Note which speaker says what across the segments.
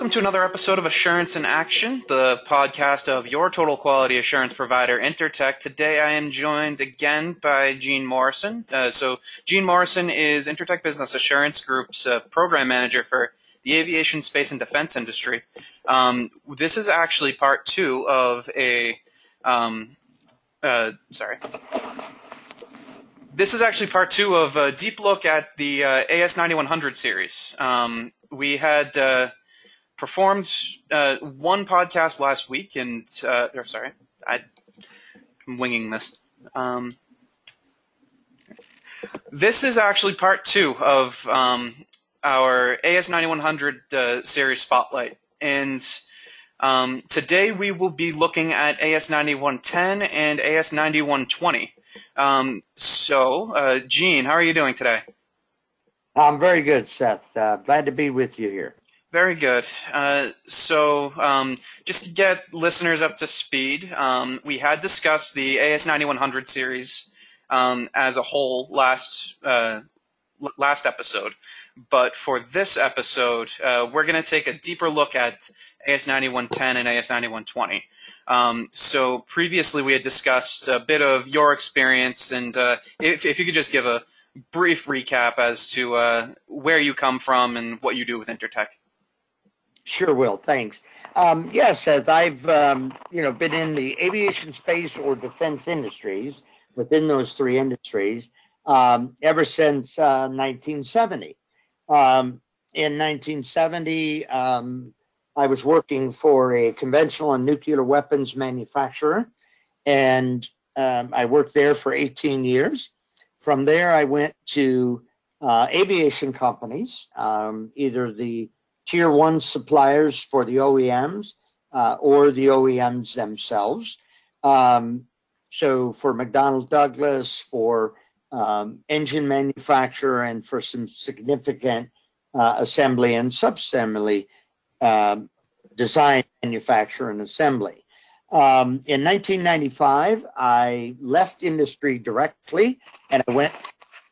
Speaker 1: welcome to another episode of Assurance in Action, the podcast of your total quality assurance provider, Intertek. Today I am joined again by Gene Morrison. Uh, so, Gene Morrison is Intertek Business Assurance Group's uh, program manager for the aviation, space, and defense industry. Um, this is actually part two of a. Um, uh, sorry. This is actually part two of a deep look at the uh, AS9100 series. Um, we had uh, performed uh, one podcast last week, and uh, or sorry, I, am winging this. Um, this is actually part two of um, our AS9100 uh, series spotlight, and um, today we will be looking at AS9110 and AS9120. Um, so, uh, Gene, how are you doing today?
Speaker 2: I'm very good, Seth. Uh, glad to be with you here.
Speaker 1: Very good. Uh, so, um, just to get listeners up to speed, um, we had discussed the AS9100 series um, as a whole last uh, last episode, but for this episode, uh, we're going to take a deeper look at AS9110 and AS9120. Um, so previously, we had discussed a bit of your experience, and uh, if, if you could just give a brief recap as to uh, where you come from and what you do with Intertek.
Speaker 2: Sure will. Thanks. Um, yes, as I've um, you know been in the aviation, space, or defense industries within those three industries um, ever since uh, 1970. Um, in 1970, um, I was working for a conventional and nuclear weapons manufacturer, and um, I worked there for 18 years. From there, I went to uh, aviation companies, either the tier one suppliers for the OEMs uh, or the OEMs themselves. Um, so for McDonnell Douglas, for um, engine manufacturer, and for some significant uh, assembly and subassembly um, design, manufacture, and assembly. Um, in 1995, I left industry directly and I went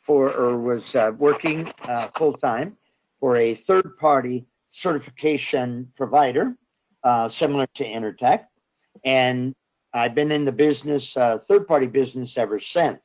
Speaker 2: for or was uh, working uh, full time for a third party certification provider, uh, similar to Intertek, And I've been in the business, uh, third party business ever since.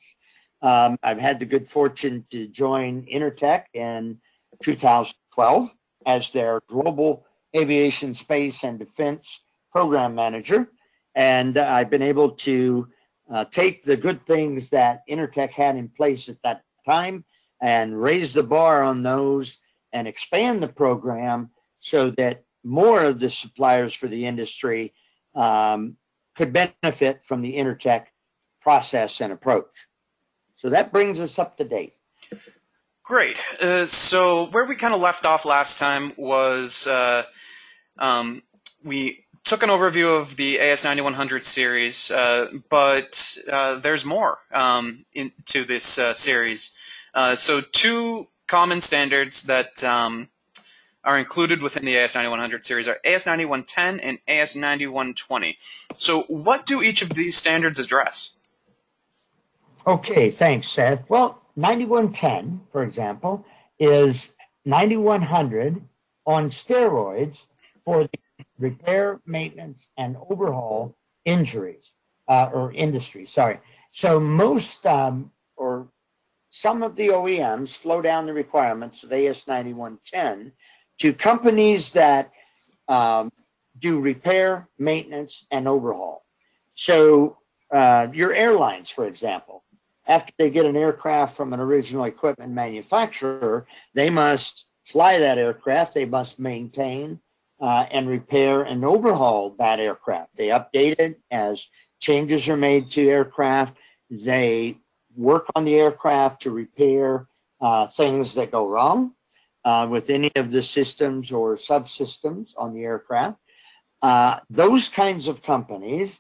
Speaker 2: Um, I've had the good fortune to join Intertek in 2012 as their global aviation, space, and defense program manager. And I've been able to uh, take the good things that Intertek had in place at that time and raise the bar on those and expand the program so that more of the suppliers for the industry um, could benefit from the Intertek process and approach. So that brings us up to date.
Speaker 1: Great. Uh, so where we kind of left off last time was uh, um, we took an overview of the AS9100 series, uh, but uh, there's more um, into this uh, series. Uh, so two common standards that um, are included within the AS9100 series are AS9110 and AS9120. So, what do each of these standards address?
Speaker 2: Okay, thanks, Seth. Well, 9110, for example, is 9100 on steroids for the repair, maintenance, and overhaul injuries uh, or industry. Sorry. So most um, or some of the OEMs slow down the requirements of AS9110 to companies that um, do repair, maintenance, and overhaul. So, uh, your airlines, for example, after they get an aircraft from an original equipment manufacturer, they must fly that aircraft, they must maintain uh, and repair and overhaul that aircraft. They update it as changes are made to aircraft. They work on the aircraft to repair uh, things that go wrong uh, with any of the systems or subsystems on the aircraft. Uh, those kinds of companies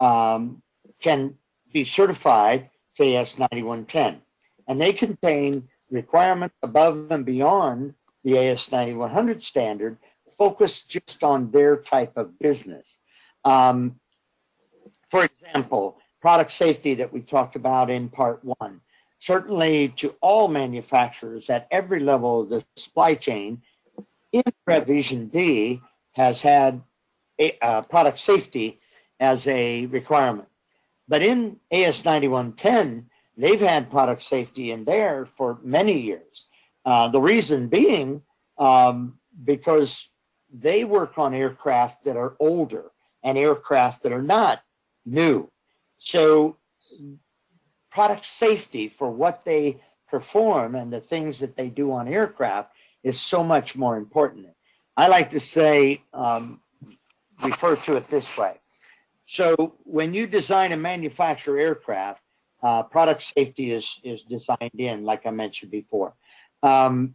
Speaker 2: um, can be certified to AS9110, and they contain requirements above and beyond the AS9100 standard, focused just on their type of business. Um, for example, product safety that we talked about in part one certainly to all manufacturers at every level of the supply chain in Vision D, has had a, uh, product safety as a requirement. But in AS 9110, they've had product safety in there for many years. Uh, the reason being um, because they work on aircraft that are older and aircraft that are not new. So product safety for what they perform and the things that they do on aircraft is so much more important. I like to say, um, refer to it this way. So when you design and manufacture aircraft, uh, product safety is is designed in, like I mentioned before. Um,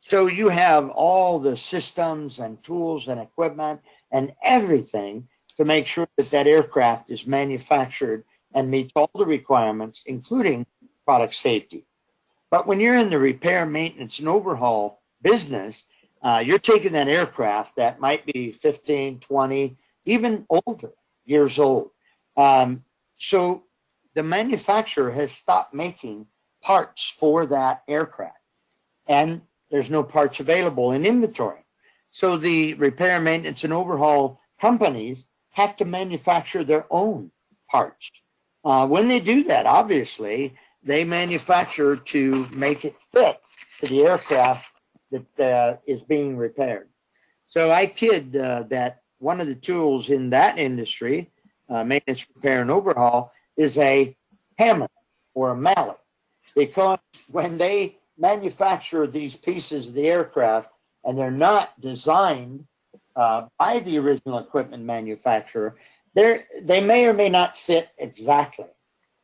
Speaker 2: so you have all the systems and tools and equipment and everything to make sure that that aircraft is manufactured and meets all the requirements, including product safety. But when you're in the repair, maintenance, and overhaul business, uh, you're taking that aircraft that might be 15, 20, even older years old. Um, so the manufacturer has stopped making parts for that aircraft, and there's no parts available in inventory. So the repair, maintenance, and overhaul companies have to manufacture their own parts. Uh, when they do that, obviously, they manufacture to make it fit to the aircraft that uh, is being repaired. So I kid uh, that one of the tools in that industry, uh, maintenance, repair, and overhaul, is a hammer or a mallet. Because when they manufacture these pieces of the aircraft and they're not designed uh, by the original equipment manufacturer, they they may or may not fit exactly.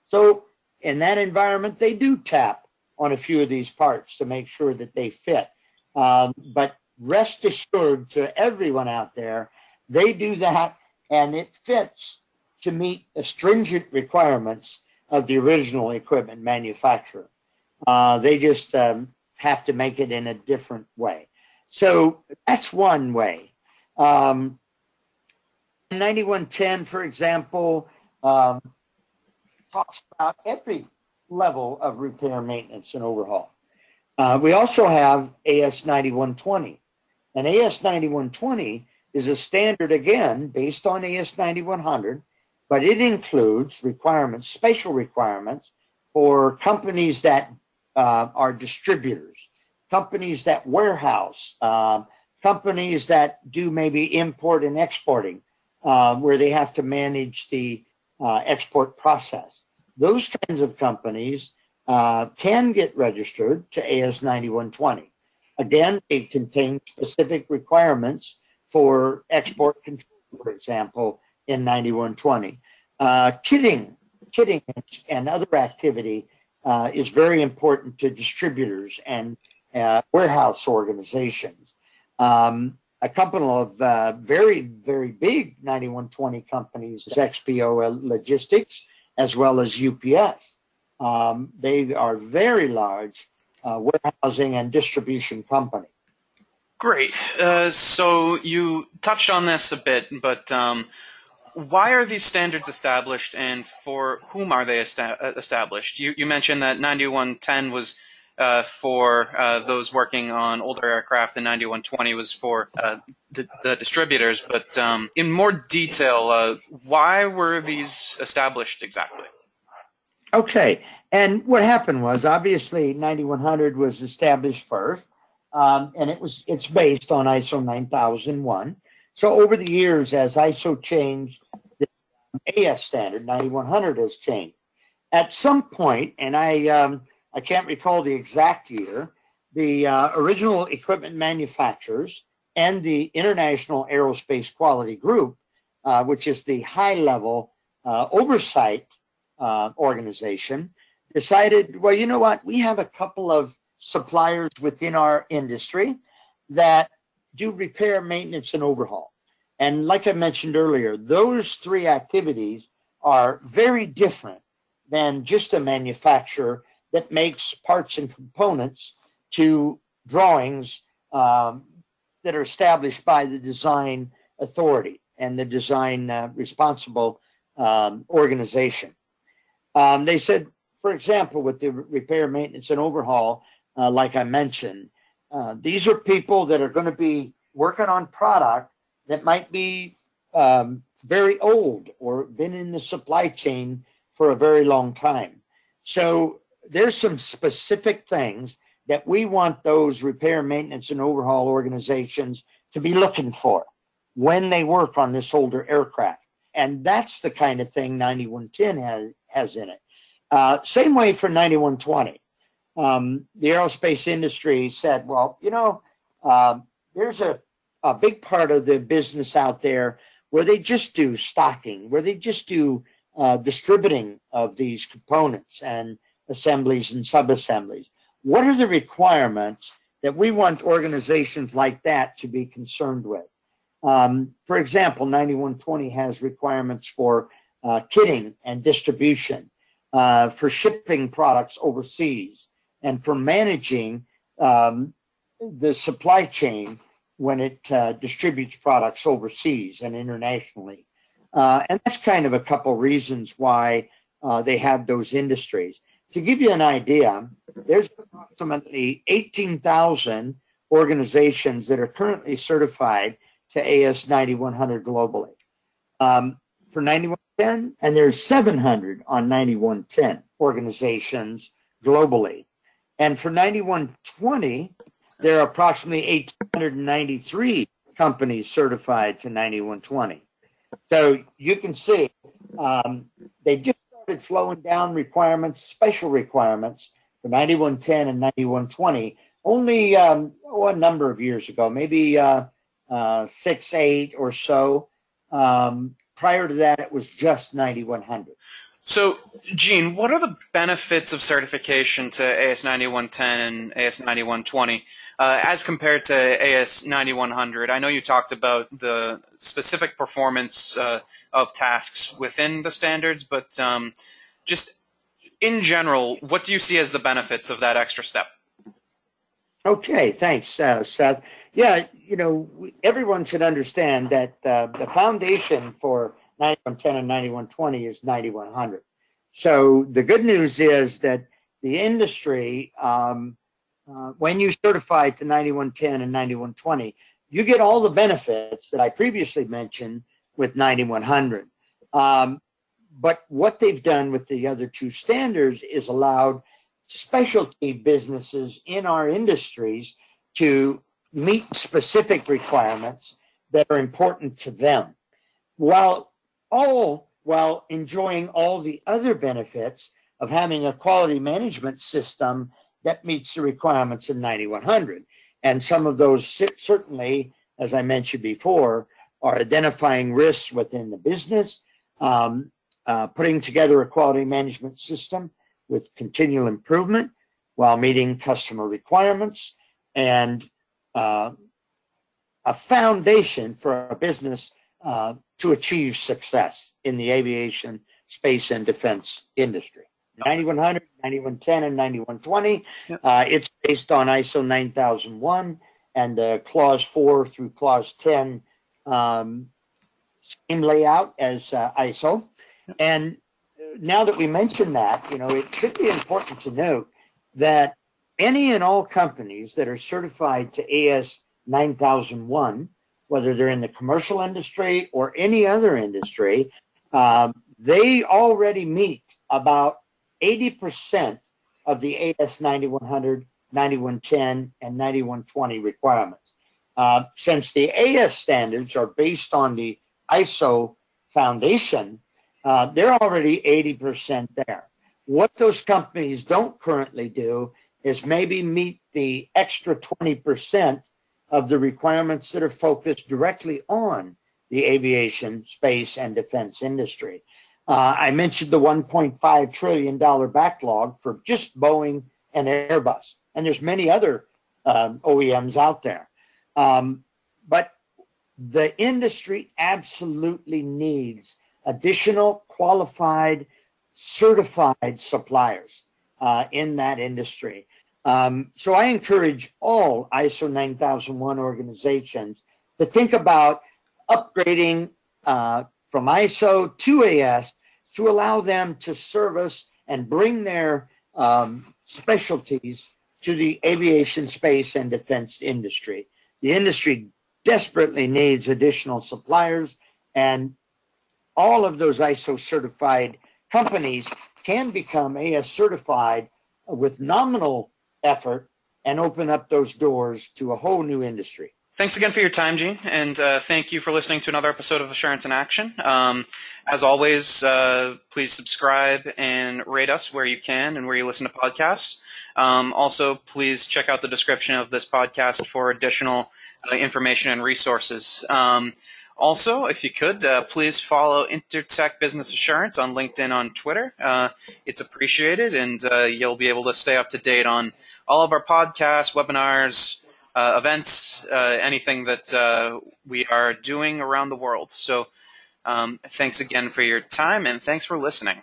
Speaker 2: So in that environment, they do tap on a few of these parts to make sure that they fit. Um, but rest assured to everyone out there, they do that and it fits to meet the stringent requirements of the original equipment manufacturer. Uh, they just um, have to make it in a different way. So that's one way. Um, 9110, for example, um, talks about every level of repair, maintenance, and overhaul. Uh, we also have AS 9120. And AS 9120 is a standard, again, based on AS 9100, but it includes requirements, special requirements for companies that uh, are distributors, companies that warehouse, uh, companies that do maybe import and exporting, uh, where they have to manage the uh, export process. Those kinds of companies uh, can get registered to AS 9120. Again, it contains specific requirements for export control, for example, in 9120. Uh, kitting, kitting and other activity uh, is very important to distributors and warehouse organizations. Um, a couple of uh, very, very big 9120 companies, XPO Logistics, as well as UPS. Um, they are very large uh, warehousing and distribution company.
Speaker 1: Great. Uh, so you touched on this a bit, but um, why are these standards established, and for whom are they esta- established? You, you mentioned that 9110 was uh, for uh, those working on older aircraft, and 9120 was for uh, the, the, distributors. But um, in more detail, uh, why were these established exactly?
Speaker 2: Okay, and what happened was obviously 9100 was established first, um, and it was it's based on ISO 9001. So over the years, as ISO changed, the AS standard 9100 has changed. At some point, and I um, I can't recall the exact year, the uh, original equipment manufacturers and the International Aerospace Quality Group, uh, which is the high level uh, oversight uh, organization, decided, well, you know what? We have a couple of suppliers within our industry that do repair, maintenance, and overhaul. And like I mentioned earlier, those three activities are very different than just a manufacturer that makes parts and components to drawings um, that are established by the design authority and the design uh, responsible um, organization. Um, they said, for example, with the repair, maintenance, and overhaul, uh, like I mentioned, uh, these are people that are going to be working on product that might be um, very old or been in the supply chain for a very long time. So there's some specific things that we want those repair, maintenance, and overhaul organizations to be looking for when they work on this older aircraft. And that's the kind of thing 9110 has, has in it. Uh, same way for 9120. Um, the aerospace industry said, well, you know, uh, there's a, a big part of the business out there where they just do stocking, where they just do uh, distributing of these components and assemblies and subassemblies. What are the requirements that we want organizations like that to be concerned with? Um, for example, 9120 has requirements for uh, kitting and distribution, uh, for shipping products overseas, and for managing um, the supply chain when it uh, distributes products overseas and internationally. Uh, and that's kind of a couple reasons why uh, they have those industries. To give you an idea, there's approximately 18,000 organizations that are currently certified to AS 9100 globally. Um, for 9110, and there's 700 on 9110 organizations globally. And for 9120, there are approximately 893 companies certified to 9120. So you can see um, they just started slowing down requirements, special requirements for 9110 and 9120 only um, oh, a number of years ago, maybe uh, uh, six, eight or so. Um, prior to that, it was just 9100.
Speaker 1: So, Gene, what are the benefits of certification to AS 9110 and AS 9120 uh, as compared to AS 9100? I know you talked about the specific performance uh, of tasks within the standards, but um, just in general, what do you see as the benefits of that extra step?
Speaker 2: Okay, thanks, uh, Seth. Yeah, you know, everyone should understand that uh, the foundation for 9110 and 9120 is 9100. So the good news is that the industry, um, uh, when you certify to 9110 and 9120, you get all the benefits that I previously mentioned with 9100. Um, but what they've done with the other two standards is allowed specialty businesses in our industries to meet specific requirements that are important to them. While all while enjoying all the other benefits of having a quality management system that meets the requirements in 9100. And some of those certainly, as I mentioned before, are identifying risks within the business, um, uh, putting together a quality management system with continual improvement while meeting customer requirements, and uh, a foundation for a business uh, to achieve success in the aviation, space, and defense industry. 9100, 9110, and 9120. Yep. Uh, it's based on ISO 9001 and uh, Clause 4 through Clause 10, um, same layout as uh, ISO. Yep. And now that we mention that, you know, it should be important to note that any and all companies that are certified to AS 9001 whether they're in the commercial industry or any other industry, um, they already meet about 80% of the AS 9100, 9110, and 9120 requirements. Uh, since the AS standards are based on the ISO foundation, uh, they're already 80% there. What those companies don't currently do is maybe meet the extra 20% of the requirements that are focused directly on the aviation, space, and defense industry. Uh, I mentioned the $1.5 trillion backlog for just Boeing and Airbus, and there's many other um, OEMs out there. Um, but the industry absolutely needs additional qualified, certified suppliers uh, in that industry. Um, so I encourage all ISO 9001 organizations to think about upgrading uh, from ISO to AS to allow them to service and bring their um, specialties to the aviation, space, and defense industry. The industry desperately needs additional suppliers, and all of those ISO certified companies can become AS certified with nominal effort and open up those doors to a whole new industry.
Speaker 1: Thanks again for your time, Gene, and uh, thank you for listening to another episode of Assurance in Action. Um, as always, uh, please subscribe and rate us where you can and where you listen to podcasts. Um, also, please check out the description of this podcast for additional uh, information and resources. Um, also, if you could, uh, please follow Intertek Business Assurance on LinkedIn, on Twitter. Uh, it's appreciated, and uh, you'll be able to stay up to date on all of our podcasts, webinars, uh, events, uh, anything that uh, we are doing around the world. So, um, thanks again for your time, and thanks for listening.